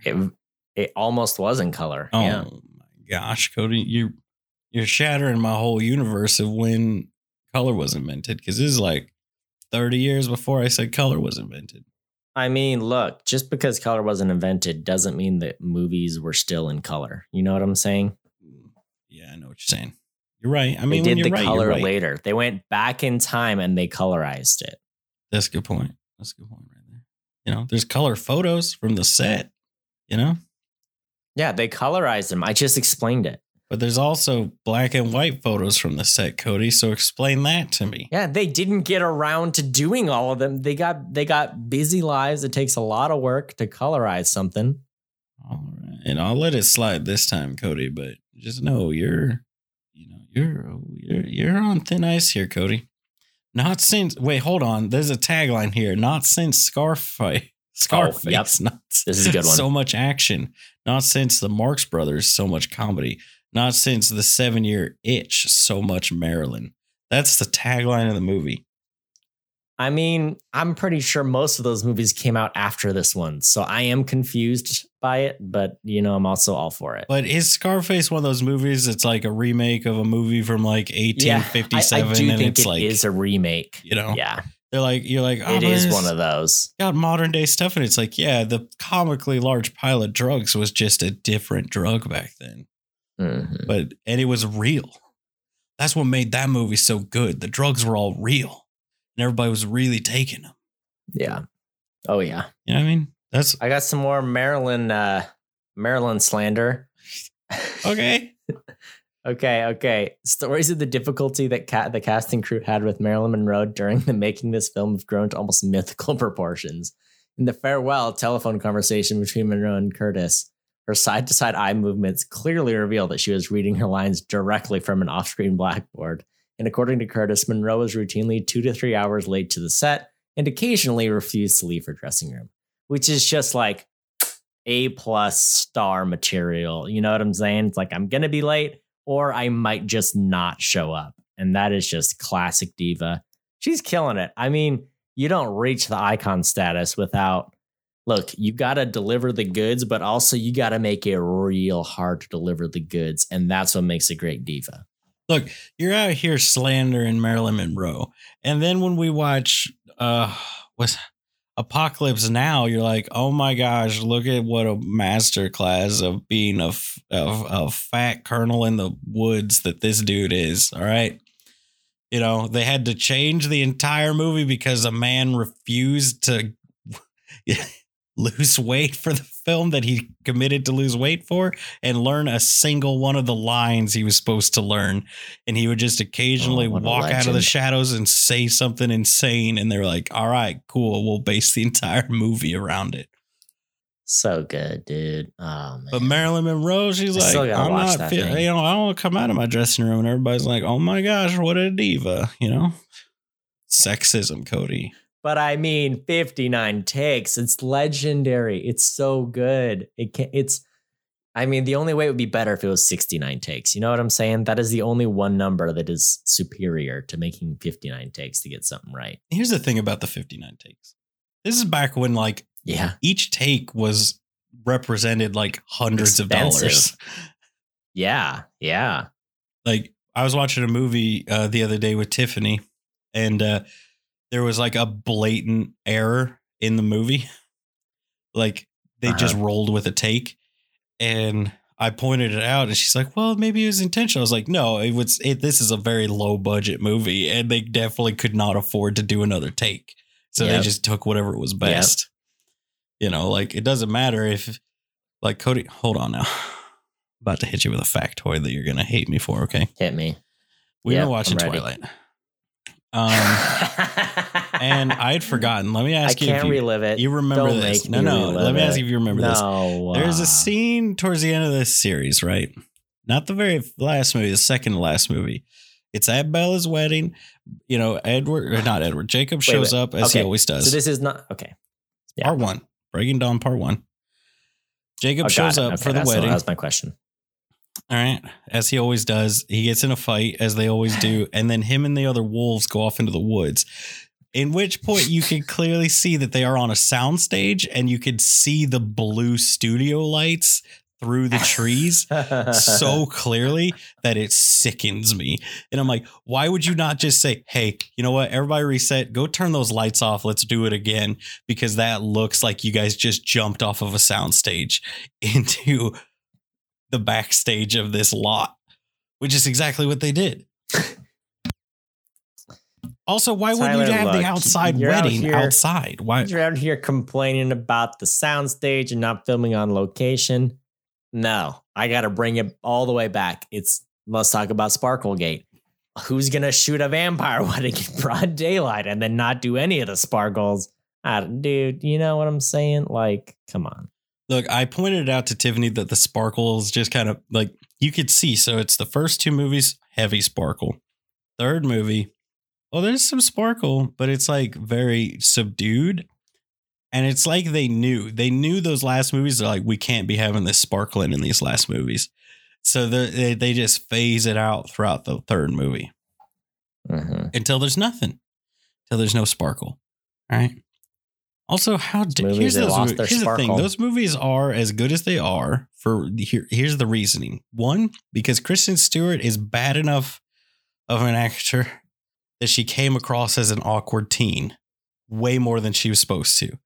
It, it almost was in color. oh Yeah. my gosh, Cody, you you're shattering my whole universe of when color was invented because this is like 30 years before I said color was invented. I mean, look, just because color wasn't invented doesn't mean that movies were still in color. You know what I'm saying? Yeah, I know what you're saying. You're right. I mean, they did the right, color right. later. They went back in time and they colorized it. That's a good point. That's a good point right there. You know, there's color photos from the set, you know, Yeah, they colorized them. I just explained it. But there's also black and white photos from the set, Cody. So explain that to me. Yeah, they didn't get around to doing all of them. They got they got busy lives. It takes a lot of work to colorize something. All right. And I'll let it slide this time, Cody, but just know you're, you know, you're, you're, you're on thin ice here, Cody. Not since, wait, hold on. There's a tagline here. Not since Scarface. Oh, Scarface. Oh, yep. Not This is a good one. So much action. Not since the Marx Brothers, so much comedy. Not since the seven year itch, so much Marilyn. That's the tagline of the movie. I mean, I'm pretty sure most of those movies came out after this one. So I am confused by it, but you know, I'm also all for it. But is Scarface one of those movies that's like a remake of a movie from like Yeah, I, 1857? I do and think it's it like, is a remake. you know, Yeah, they're like, you're like, oh, it it's one of those. got modern day stuff. And it's like, yeah, the comically large pile of drugs was just a different drug back then. Mhm. But, and it was real. That's what made that movie so good. The drugs were all real and everybody was really taking them. Yeah. Oh yeah. You know what I mean? That's I got some more Marilyn uh Marilyn slander. okay. okay, okay. Stories of the difficulty that ca- the casting crew had with Marilyn Monroe during the making this film have grown to almost mythical proportions. In the farewell telephone conversation between Monroe and Curtis, her side to side eye movements clearly reveal that she was reading her lines directly from an off screen blackboard. And according to Curtis, Monroe was routinely two to three hours late to the set and occasionally refused to leave her dressing room, which is just like A plus star material. You know what I'm saying? It's like I'm gonna be late, or I might just not show up. And that is just classic diva. She's killing it. I mean, you don't reach the icon status without look, you gotta deliver the goods, but also you gotta make it real hard to deliver the goods. And that's what makes a great diva. Look, you're out here slandering Marilyn Monroe. And then when we watch uh what's Apocalypse Now, you're like, oh my gosh, look at what a masterclass of being a, of a fat colonel in the woods that this dude is. All right. You know, they had to change the entire movie because a man refused to lose weight for the film that he committed to lose weight for and learn a single one of the lines he was supposed to learn. And he would just occasionally Oh, walk out of the shadows and say something insane. And they're like, all right, cool. We'll base the entire movie around it. So good, dude. Oh. But Marilyn Monroe, she's I like, I'm not, fit, you know, I don't come out of my dressing room. And everybody's like, oh my gosh, what a diva, you know? Sexism, Cody. But I mean, 59 takes. It's legendary. It's so good. It can it's I mean, the only way it would be better if it was 69 takes. You know what I'm saying? That is the only one number that is superior to making 59 takes to get something right. Here's the thing about the 59 takes. This is back when like Yeah. each take was represented like hundreds of dollars. Yeah. Yeah. Like I was watching a movie uh, the other day with Tiffany, and uh, there was like a blatant error in the movie. Like they just Uh-huh. rolled with a take, and I pointed it out, and she's like, "Well, maybe it was intentional." I was like, "No, it was. It, this is a very low budget movie, and they definitely could not afford to do another take, so they just took whatever was best." You know, like it doesn't matter if, like Cody. Hold on now, about to hit you with a factoid that you're gonna hate me for. Okay, Hit me. we've Yep, been watching Twilight, um, and I had forgotten. Let me I ask you. if can't you, relive it. you remember Don't this? No, no. Let me ask you if you remember this. no, There's uh, a scene towards the end of this series, right? Not the very last movie, the second to last movie. It's at Bella's wedding. You know, Edward, or not Edward, Jacob shows wait. up as he always does. So this is not okay. yeah. Part one, Breaking Dawn, part one. Jacob Oh, shows up Okay, for the wedding. That was my question. All right. As he always does, he gets in a fight, as they always do. And then him and the other wolves go off into the woods. In which point you can clearly see that they are on a soundstage and you can see the blue studio lights through the trees so clearly that it sickens me. And I'm like, why would you not just say, hey, you know what? Everybody reset, go turn those lights off. Let's do it again. Because that looks like you guys just jumped off of a soundstage into the backstage of this lot, which is exactly what they did. Also, why wouldn't you have the outside you're out wedding here- outside? Why? You're out here complaining about the soundstage and not filming on location. No, I got to bring it all the way back. It's let's talk about Sparklegate. Who's gonna shoot a vampire wedding in broad daylight and then not do any of the sparkles? I, dude, you know what I'm saying? Like, come on. Look, I pointed out to Tiffany that the sparkle is just kind of like you could see. So it's the first two movies, heavy sparkle. Third movie, well, there's some sparkle, but it's like very subdued. And it's like they knew. They knew those last movies are like, we can't be having this sparkling in these last movies. So the- they, they just phase it out throughout the third movie Mhm. until there's nothing, until there's no sparkle. All right. Also, how did here's, those, here's the thing: those movies are as good as they are. For here, here's the reasoning: one, because Kristen Stewart is bad enough of an actor that she came across as an awkward teen, way more than she was supposed to.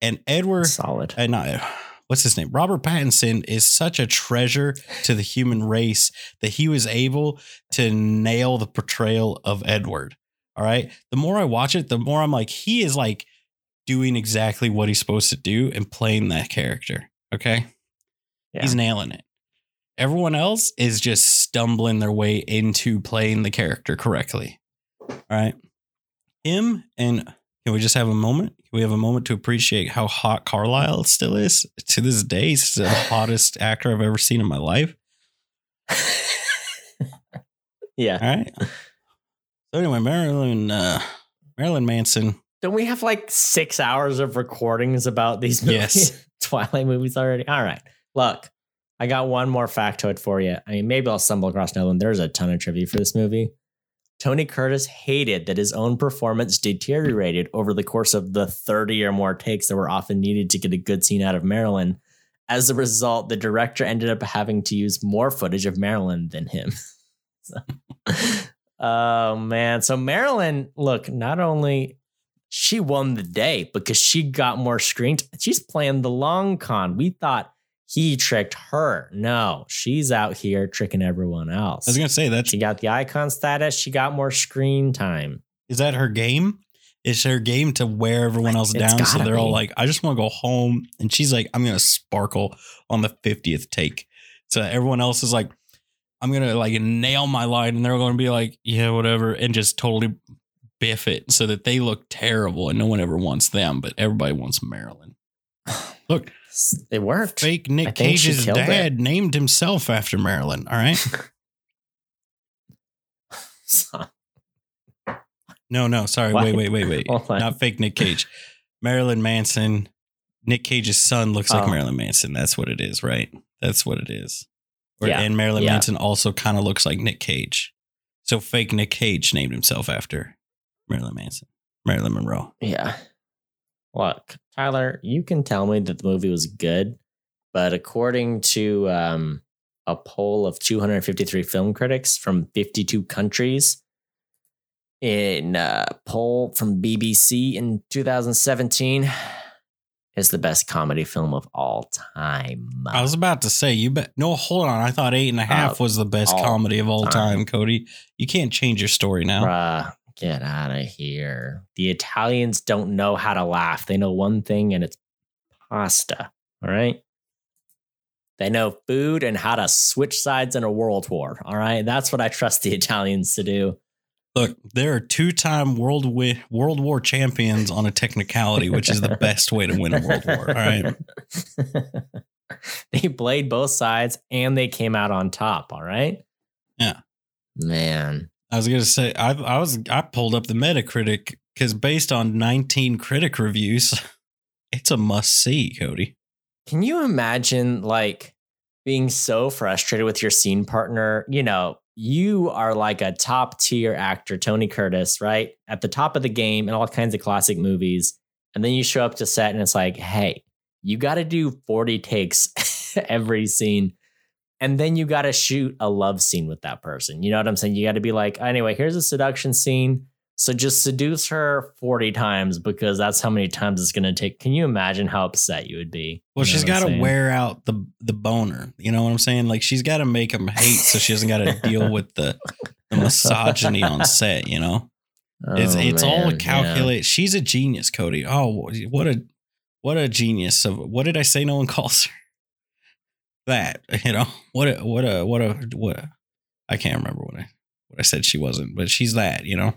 And Edward, Solid. uh, not what's his name? Robert Pattinson is such a treasure to the human race that he was able to nail the portrayal of Edward. All right. The more I watch it, the more I'm like, he is like doing exactly what he's supposed to do and playing that character. Okay. Yeah. He's nailing it. Everyone else is just stumbling their way into playing the character correctly. All right. Him and can we just have a moment? Can we have a moment to appreciate how hot Carlisle still is to this day? He's the hottest actor I've ever seen in my life. yeah. All right. So anyway, Marilyn uh, Marilyn Manson. Don't we have like six hours of recordings about these movies? Yes. Twilight movies already? All right. Look, I got one more factoid for you. I mean, maybe I'll stumble across another one. There's a ton of trivia for this movie. Tony Curtis hated that his own performance deteriorated over the course of the 30 or more takes that were often needed to get a good scene out of Marilyn. As a result, the director ended up having to use more footage of Marilyn than him. So- oh man. So Marilyn, look, not only she won the day because she got more screen. t- She's playing the long con. We thought he tricked her. No, she's out here tricking everyone else. I was gonna say that She got the icon status. She got more screen time. is that her game? Is her game to wear everyone else It's down so they're all like, I just want to go home. And she's like, I'm gonna sparkle on the 50th take. So everyone else is like, I'm gonna like nail my line, and they're gonna be like, yeah, whatever, and just totally biff it so that they look terrible and no one ever wants them, but everybody wants Marilyn. Look, It worked. fake Nick think she Cage's killed it. dad named himself after Marilyn. All right. No, no, sorry. What? Wait, wait, wait, wait. Hold. Not fake Nick Cage. Marilyn Manson. Nick Cage's son looks like Oh. Marilyn Manson. That's what it is, right? That's what it is. Or, Yeah. And Marilyn Yeah. Manson also kind of looks like Nick Cage. So fake Nick Cage named himself after Marilyn Manson. Marilyn Monroe. Yeah. Look, Tyler, you can tell me that the movie was good, but according to um, a poll of 253 film critics from 52 countries, in a poll from BBC in 2017 is the best comedy film of all time. I was about to say you bet. No, hold on. I thought eight and a half Uh, was the best comedy of all time. time. Cody. You can't change your story now. Bruh, get out of here. The Italians don't know how to laugh. They know one thing, and it's pasta. All right. They know food and how to switch sides in a world war. All right. That's what I trust the Italians to do. Look, there are two-time world wi- World War champions on a technicality, which is the best way to win a world war. All right. they played both sides and they came out on top. All right. Yeah. Man. I was gonna say I I was I pulled up the Metacritic because based on 19 critic reviews, it's a must see, Cody. Can you imagine like being so frustrated with your scene partner? You know, you are like a top tier actor, Tony Curtis, right? At the top of the game in all kinds of classic movies. And then you show up to set and it's like, hey, you got to do 40 takes every scene. And then you got to shoot a love scene with that person. You know what I'm saying? You got to be like, anyway, here's a seduction scene. So just seduce her 40 times because that's how many times it's going to take. Can you imagine how upset you would be? Well, You know she's got to wear out the the boner. You know what I'm saying? Like she's got to make him hate, so she doesn't got to deal with the, the misogyny on set. You know, it's Oh, it's all man, yeah. calculated. She's a genius, Cody. Oh, what a what a genius of what did I say? No one calls her that. You know what a what a what a what. A, I can't remember what I what I said she wasn't, but she's that. You know.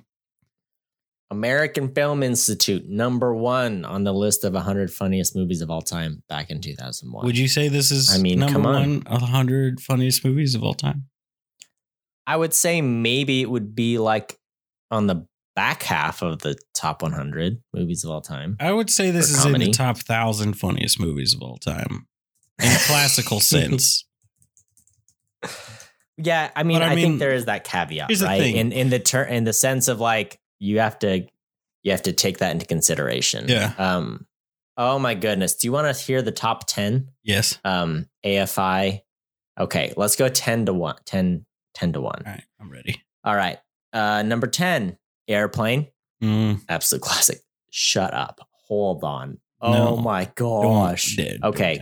American Film Institute, number one on the list of 100 funniest movies of all time back in 2001. Would you say this is I mean, number come on. one of hundred funniest movies of all time? I would say maybe it would be like on the back half of the top 100 movies of all time. I would say this is in the top thousand funniest movies of all time in a classical sense. Yeah, I mean, I I, mean, think there is that caveat, here's the right? thing. In in the ter- in the sense of like you have to you have to take that into consideration. Yeah. Um. Oh my goodness. Do you want to hear the top 10? Yes. Um. AFI. Okay, let's go 10 to 1. 10, 10 to 1. All right, I'm ready. All right. Uh, number 10, Airplane. Mm, Absolute classic. Shut up. Hold on. Oh No. my don't- gosh. Dad, don't okay.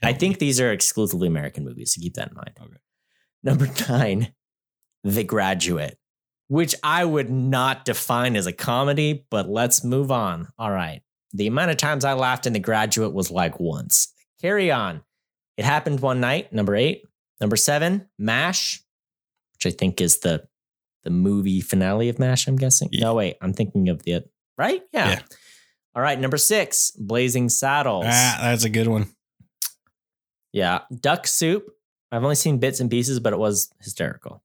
Tell me, you tell I me. think these are exclusively American movies, so keep that in mind. Okay. Number nine, The Graduate, which I would not define as a comedy, but let's move on. All right. The amount of times I laughed in The Graduate was like once. Carry on. It happened one night. Number eight. Number seven, MASH, which I think is the the movie finale of MASH, I'm guessing. Yeah. No, wait, I'm thinking of the right? Yeah. Yeah. All right, number six, Blazing Saddles. Ah, that's a good one. Yeah. Duck Soup. I've only seen bits and pieces, but it was hysterical.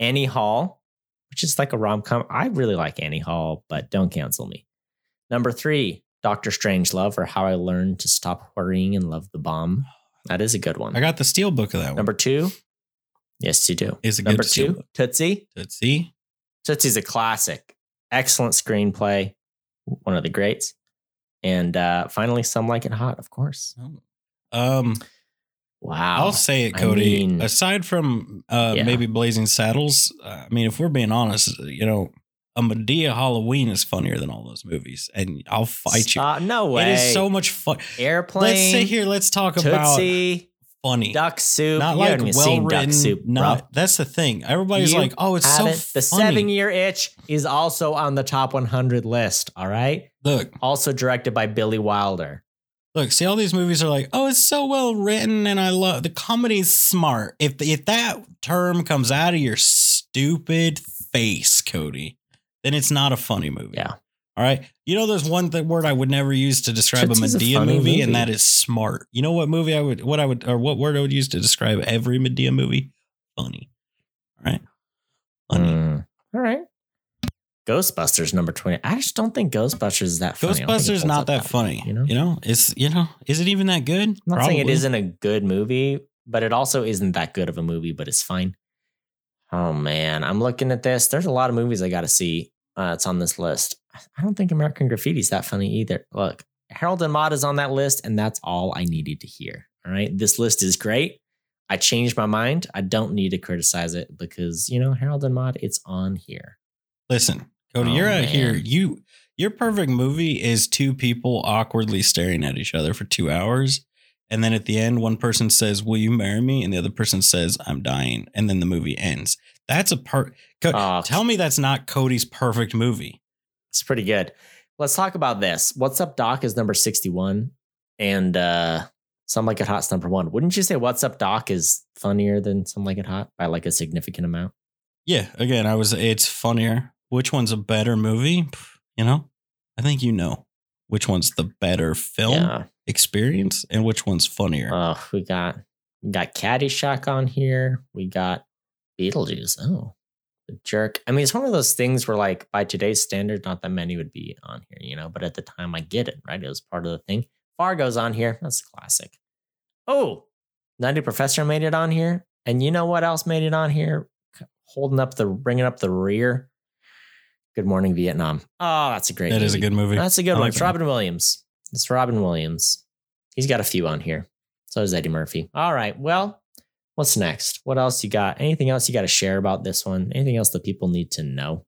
Annie Hall, which is like a rom com. I really like Annie Hall, but don't cancel me. Number three, Doctor Strangelove, or How I Learned to Stop Worrying and Love the Bomb. That is a good one. I got the steel book of that one. Number two, yes, you do. Is a Number two, book. Tootsie. Let's. Tootsie's a classic. Excellent screenplay. One of the greats. And uh, finally, Some Like It Hot, of course. Um, Wow. I'll say it, I Cody. mean- Aside from uh, Yeah. maybe Blazing Saddles, uh, I mean, if we're being honest, you know, a Madea Halloween is funnier than all those movies, and I'll fight you. No way. It is so much fun. Airplane. Let's sit here. Let's talk about Tootsie, funny, duck soup. not you like well written. duck soup. Not that's the thing. Everybody's You like, "Oh, it's so Haven't- the seven year itch is also on the top 100 list. All right. Look, Also directed by Billy Wilder. Look. See, all these movies are like, "Oh, it's so well written," and I love the comedy's smart. If if that term comes out of your stupid face, Cody, then it's not a funny movie. Yeah. All right. You know, there's one th- word I would never use to describe Tootsie's a a Madea funny movie, movie. and that is smart. You know what movie I would, what I would, or what word I would use to describe every Madea movie? Funny. All right. Funny. Mm. All right. Ghostbusters number 20. I just don't think Ghostbusters is that funny. I don't think it Ghostbusters not up that funny. you know? You know, it's you know, is it even that good? I'm not saying it Probably. isn't a good movie, but it also isn't that good of a movie, but it's fine. Oh man, I'm looking at this. There's a lot of movies I got to see. Uh, it's on this list. I don't think American Graffiti's that funny either. Look, Harold and Maude is on that list, and that's all I needed to hear. All right, this list is great. I changed my mind. I don't need to criticize it because you know Harold and Maude, it's on here. Listen, Cody, Oh, you're out man. here. You your perfect movie is two people awkwardly staring at each other for two hours. And then at the end, one person says, Will you marry me? And the other person says, I'm dying. And then the movie ends. That's a part. Co- Oh, tell me that's not Cody's perfect movie. It's pretty good. Let's talk about this. What's Up Doc is number 61 and uh Some Like It Hot's number one. Wouldn't you say What's Up Doc is funnier than Some Like It Hot by like a significant amount? Yeah. Again, I was, it's funnier. Which one's a better movie? You know, I think you know which one's the better film Yeah. experience and which one's funnier. Oh, we got we got Caddyshack on here. We got Beetlejuice. Oh, the jerk. I mean, it's one of those things where, like, by today's standards, not that many would be on here, you know. But at the time, I get it, right? It was part of the thing. Fargo's on here. That's a classic. Oh, Nutty Professor made it on here, and you know what else made it on here? Holding up the, bringing up the rear. Good Morning Vietnam. Oh, that's a great. that is a good movie. That's a good I one. like It's. Robin Williams. It's Robin Williams. He's got a few on here. So does Eddie Murphy. All right. Well, what's next? What else you got? Anything else you got to share about this one? Anything else that people need to know?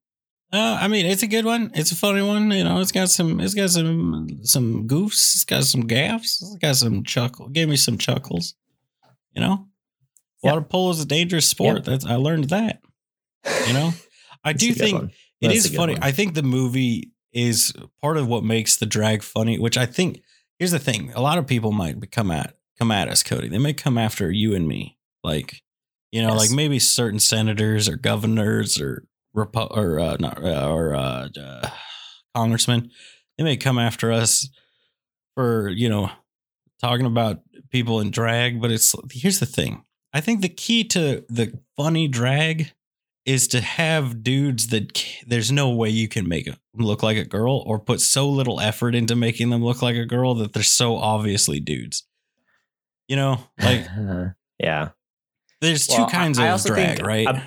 Uh, I mean, it's a good one. It's a funny one. You know, it's got some, it's got some, some goofs. It's got some gaffs. It's got some chuckle. Gave me some chuckles. You know, Yep. water polo is a dangerous sport. Yep. That's I learned that. You know, I do think one. It That's is funny. one. I think the movie is part of what makes the drag funny. Which I think here's the thing: a lot of people might come at come at us, Cody. They may come after you and me, like you know, Yes. like maybe certain senators or governors or Repu- or uh, not uh, or uh, uh, congressmen. They may come after us for you know talking about people in drag, but it's here's the thing. I think the key to the funny drag is to have dudes that there's no way you can make them look like a girl or put so little effort into making them look like a girl that they're so obviously dudes. You know, like yeah. there's Well, two kinds I- I of also drag, think, right? uh,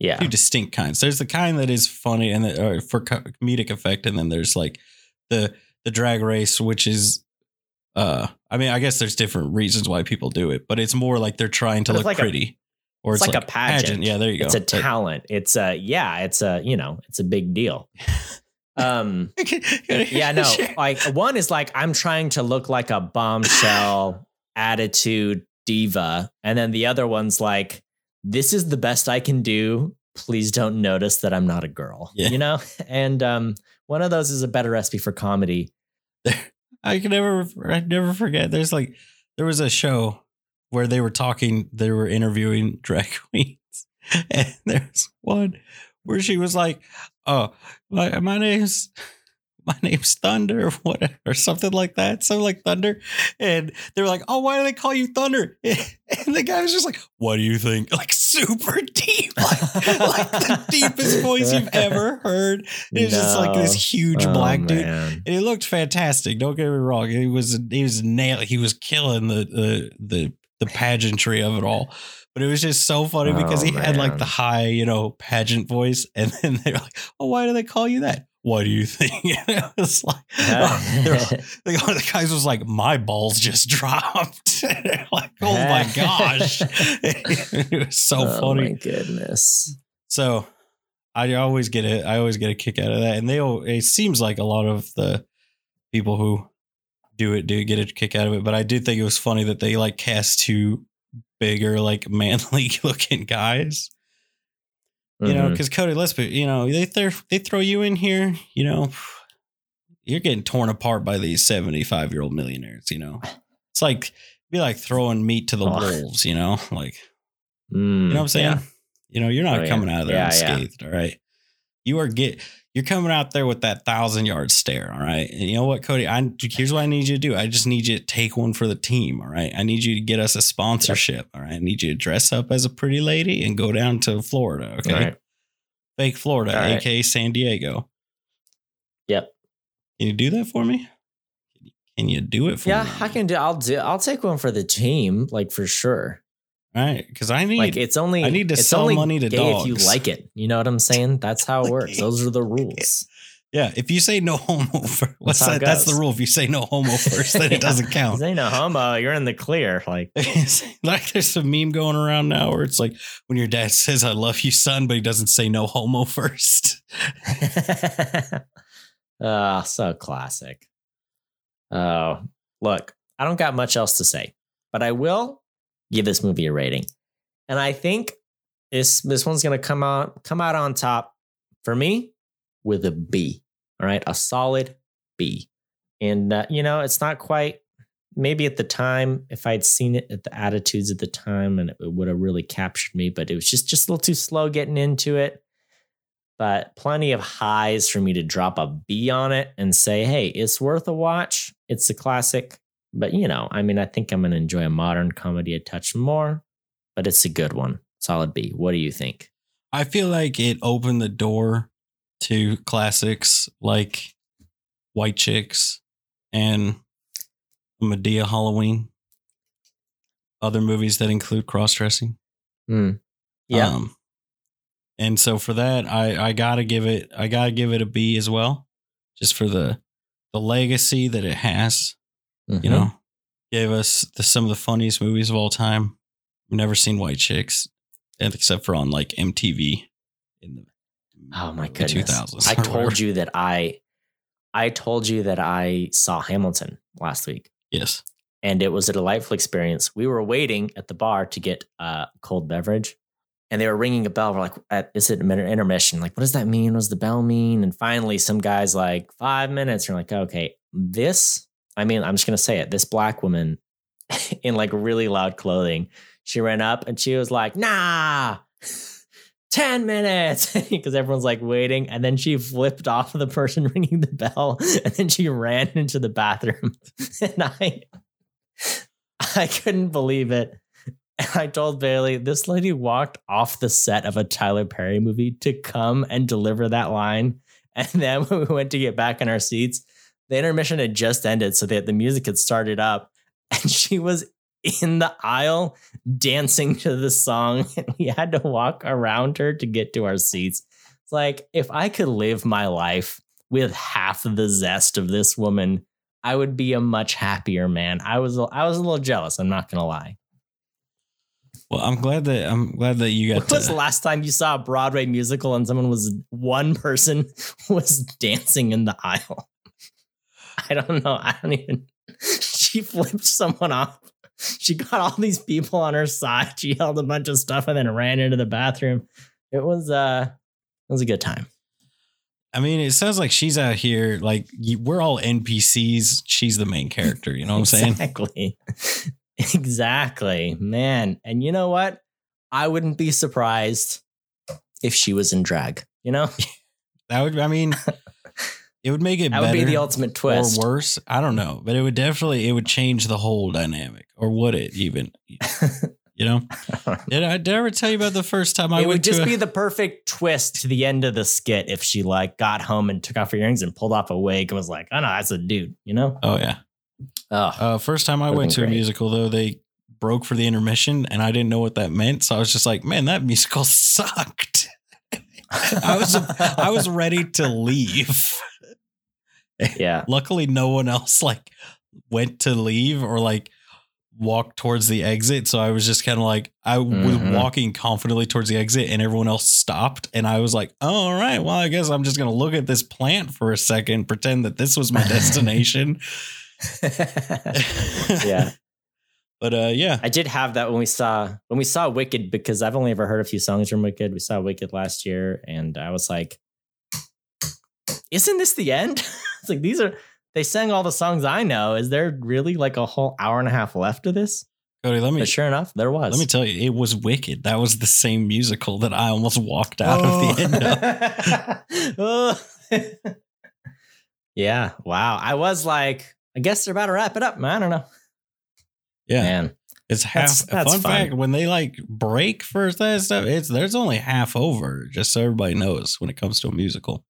Yeah. two distinct kinds. There's the kind that is funny and that, or for comedic effect, and then there's like the the drag race, which is, uh, I mean, I guess there's different reasons why people do it, but it's more like they're trying to look like a- pretty, or it's it's, like a pageant. Yeah, there you go. It's a But- talent. It's a, yeah, it's a, you know, it's a big deal. Um, yeah, no. Like one is like I'm trying to look like a bombshell attitude diva, and then the other one's like this is the best I can do. Please don't notice that I'm not a girl. Yeah. You know, and um, one of those is a better recipe for comedy. I can never, I never forget. There's like, there was a show where they were talking, they were interviewing drag queens, and there's one where she was like, "Oh, my, my name's." My name's Thunder, or what, or something like that, something like Thunder, and they were like, "Oh, why do they call you Thunder?" And the guy was just like, "What do you think?" Like super deep, like, like the deepest voice you've ever heard. It was just like this huge Oh, black dude, and he looked fantastic. Don't get me wrong. He was he was nail. He was killing the the the the pageantry of it all. But it was just so funny because Oh, he had like the high, you know, pageant voice, and then they're like, "Oh, why do they call you that? What do you think?" it was like, the one of the guys was like, "My balls just dropped." Like, oh my gosh, it was so oh funny. my goodness. So I always get it. I always get a kick out of that, and they. It seems like a lot of the people who do it do get a kick out of it. But I do think it was funny that they like cast two bigger, like manly looking guys. You know, because Cody, let's be, you know, they throw they throw you in here. You know, you're getting torn apart by these seventy five year old millionaires. You know, it's like be like throwing meat to the Oh. wolves. You know, like Mm, you know what I'm saying? yeah. You know, you're not Oh, yeah. coming out of there Yeah, yeah. unscathed, all right? You are get you're coming out there with that thousand yard stare, all right? And you know what, Cody? I here's what I need you to do. I just need you to take one for the team, all right? I need you to get us a sponsorship, all right? I need you to dress up as a pretty lady and go down to Florida, okay? All right. Fake Florida, All right. aka San Diego. Yep. Can you do that for me? Can you do it for Yeah, me? Yeah, I can do. I'll do. I'll take one for the team, like for sure. Right, because I need Like it's only. I need to sell money to gay if you like it. You know what I'm saying? That's how it works. Those are the rules. Yeah, if you say no homo, first, what's it that? That's the rule. If you say no homo first, then it doesn't count. Ain't no homo. You're in the clear. Like, like there's a meme going around now where it's like when your dad says "I love you, son," but he doesn't say no homo first. oh, so classic. Oh, look, I don't got much else to say, but I will give this movie a rating, and I think this this one's gonna come out come out on top for me with a B. All right, a solid B, and uh, you know it's not quite. Maybe at the time, if I'd seen it at the attitudes at the time, and it would have really captured me, but it was just just a little too slow getting into it but plenty of highs for me to drop a B on it and say, hey, it's worth a watch. It's a classic. But, you know, I mean, I think I'm going to enjoy a modern comedy a touch more, but it's a good one. Solid B. What do you think? I feel like it opened the door to classics like White Chicks and Madea Halloween. Other movies that include cross dressing. Hmm. Yeah. Um, and so for that, I I gotta give it I gotta give it a B as well, just for the the legacy that it has. Mhm. You know, gave us the, some of the funniest movies of all time. I've never seen White Chicks, except for on like MTV in the Oh my goodness. 2000s. I told you that I I told you that I saw Hamilton last week Yes. and it was a delightful experience. We were waiting at the bar to get a cold beverage, and they were ringing a bell. We're like, "Is it inter- intermission?" Like, what does that mean? What does the bell mean? And finally, some guys like five minutes. You're like, okay, this. I mean, I'm just gonna say it. This black woman in like really loud clothing. She ran up and she was like, "Nah." 10 minutes because everyone's like waiting and then she flipped off the person ringing the bell and then she ran into the bathroom and i I couldn't believe it. And I told Bailey, this lady walked off the set of a Tyler Perry movie to come and deliver that line. And then when we went to get back in our seats, the intermission had just ended, so that the music had started up. And she was in the aisle dancing to the song. And we had to walk around her to get to our seats. It's like, if I could live my life with half the zest of this woman, I would be a much happier man. I was I was a little jealous. I'm not gonna lie. Well, I'm glad that I'm glad that you got When was the last time you saw a Broadway musical and someone was one person was dancing in the aisle? I don't know. I don't even. She flipped someone off. She got all these people on her side. She held a bunch of stuff and then ran into the bathroom. It was uh, it was a good time. I mean, it sounds like she's out here like we're all NPCs. She's the main character. You know what I'm saying? Exactly. exactly. Man. And you know what? I wouldn't be surprised if she was in drag. You know? That would. I mean, it would make it That better would be the ultimate twist. or worse. I don't know, but it would definitely it would change the whole dynamic, or would it even? You know? Did I, did I ever tell you about the first time I went it would just a- be the perfect twist to the end of the skit if she like got home and took off her earrings and pulled off a wig and was like, oh no, that's a dude, you know? oh yeah. Oh, Uh, first time I went to a musical though, they broke for the intermission, and I didn't know what that meant. So I was just like, "Man, that musical sucked." I was I was ready to leave. Yeah. Luckily, no one else like went to leave or like walked towards the exit. So I was just kind of like I was Mhm. walking confidently towards the exit, and everyone else stopped, and I was like, "Oh, all right, well, I guess I'm just gonna look at this plant for a second, pretend that this was my destination." yeah. But uh, yeah, I did have that when we saw when we saw Wicked because I've only ever heard a few songs from Wicked. We saw Wicked last year, and I was like, "Isn't this the end?" it's like these are they sang all the songs I know. Is there really like a whole hour and a half left of this? Cody, let me But sure enough, there was. let me tell you, it was wicked. That was the same musical that I almost walked out of the end of. Oh. yeah. Wow. I was like, I guess they're about to wrap it up. I don't know. Yeah, Man. it's half. That's- that's fun fun. fact: when they like break for that stuff, it's there's only half over. Just so everybody knows, when it comes to a musical,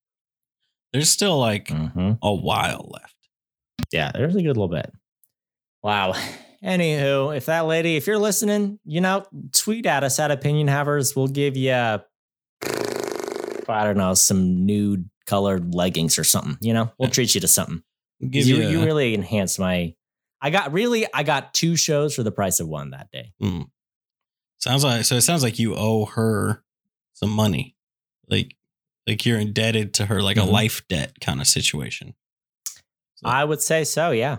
there's still like Mhm. a while left. Yeah, there's a good little bit. Wow. Anywho, if that lady, if you're listening, you know, tweet at us at Opinion Havers. We'll give you, I don't know, some nude colored leggings or something. You know, we'll treat you to something. Give you, you, you really enhanced my. I got really, I got two shows for the price of one that day. Mm. Sounds like so. It sounds like you owe her some money, like like you're indebted to her, like Mhm. a life debt kind of situation. So- I would say so. Yeah.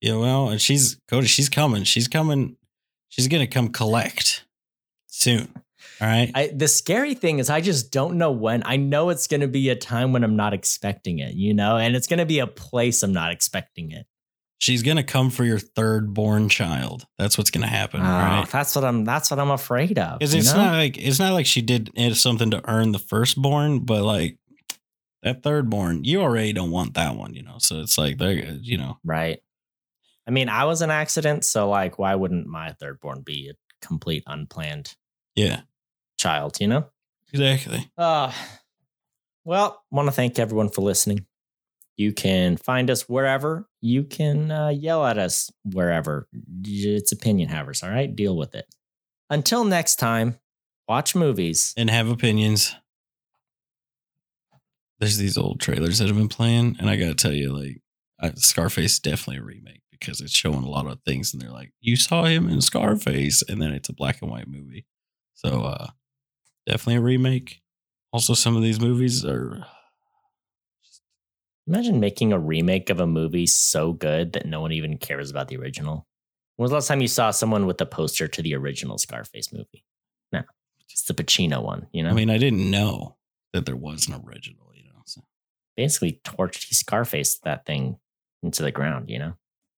Yeah, well, and she's Cody. She's coming. She's coming. She's gonna come collect soon. All right. I, the scary thing is, I just don't know when. I know it's going to be a time when I'm not expecting it, you know, and it's going to be a place I'm not expecting it. She's gonna come for your third born child. That's what's gonna happen. Oh, right. That's what I'm. That's what I'm afraid of. It's not like it's not like she did something to earn the firstborn, but like that thirdborn, you already don't want that one, you know. So it's like they're you know. right. I mean, I was an accident, so like, why wouldn't my third born be a complete unplanned Yeah, child? You know. exactly. Uh, well, want to thank everyone for listening. You can find us wherever. You can uh, yell at us wherever. It's opinion havers. All right, deal with it. Until next time, watch movies. And have opinions. There's these old trailers that have been playing, and I gotta tell you, like uh, Scarface definitely a remake because it's showing a lot of things, and they're like, you saw him in Scarface, and then it's a black and white movie. So uh definitely a remake. Also, some of these movies are Imagine making a remake of a movie so good that no one even cares about the original. When was the last time you saw someone with a poster to the original Scarface movie? No, it's the Pacino one. You know, I mean, I didn't know that there was an original, you know. So basically torched he Scarface that thing into the ground. You know.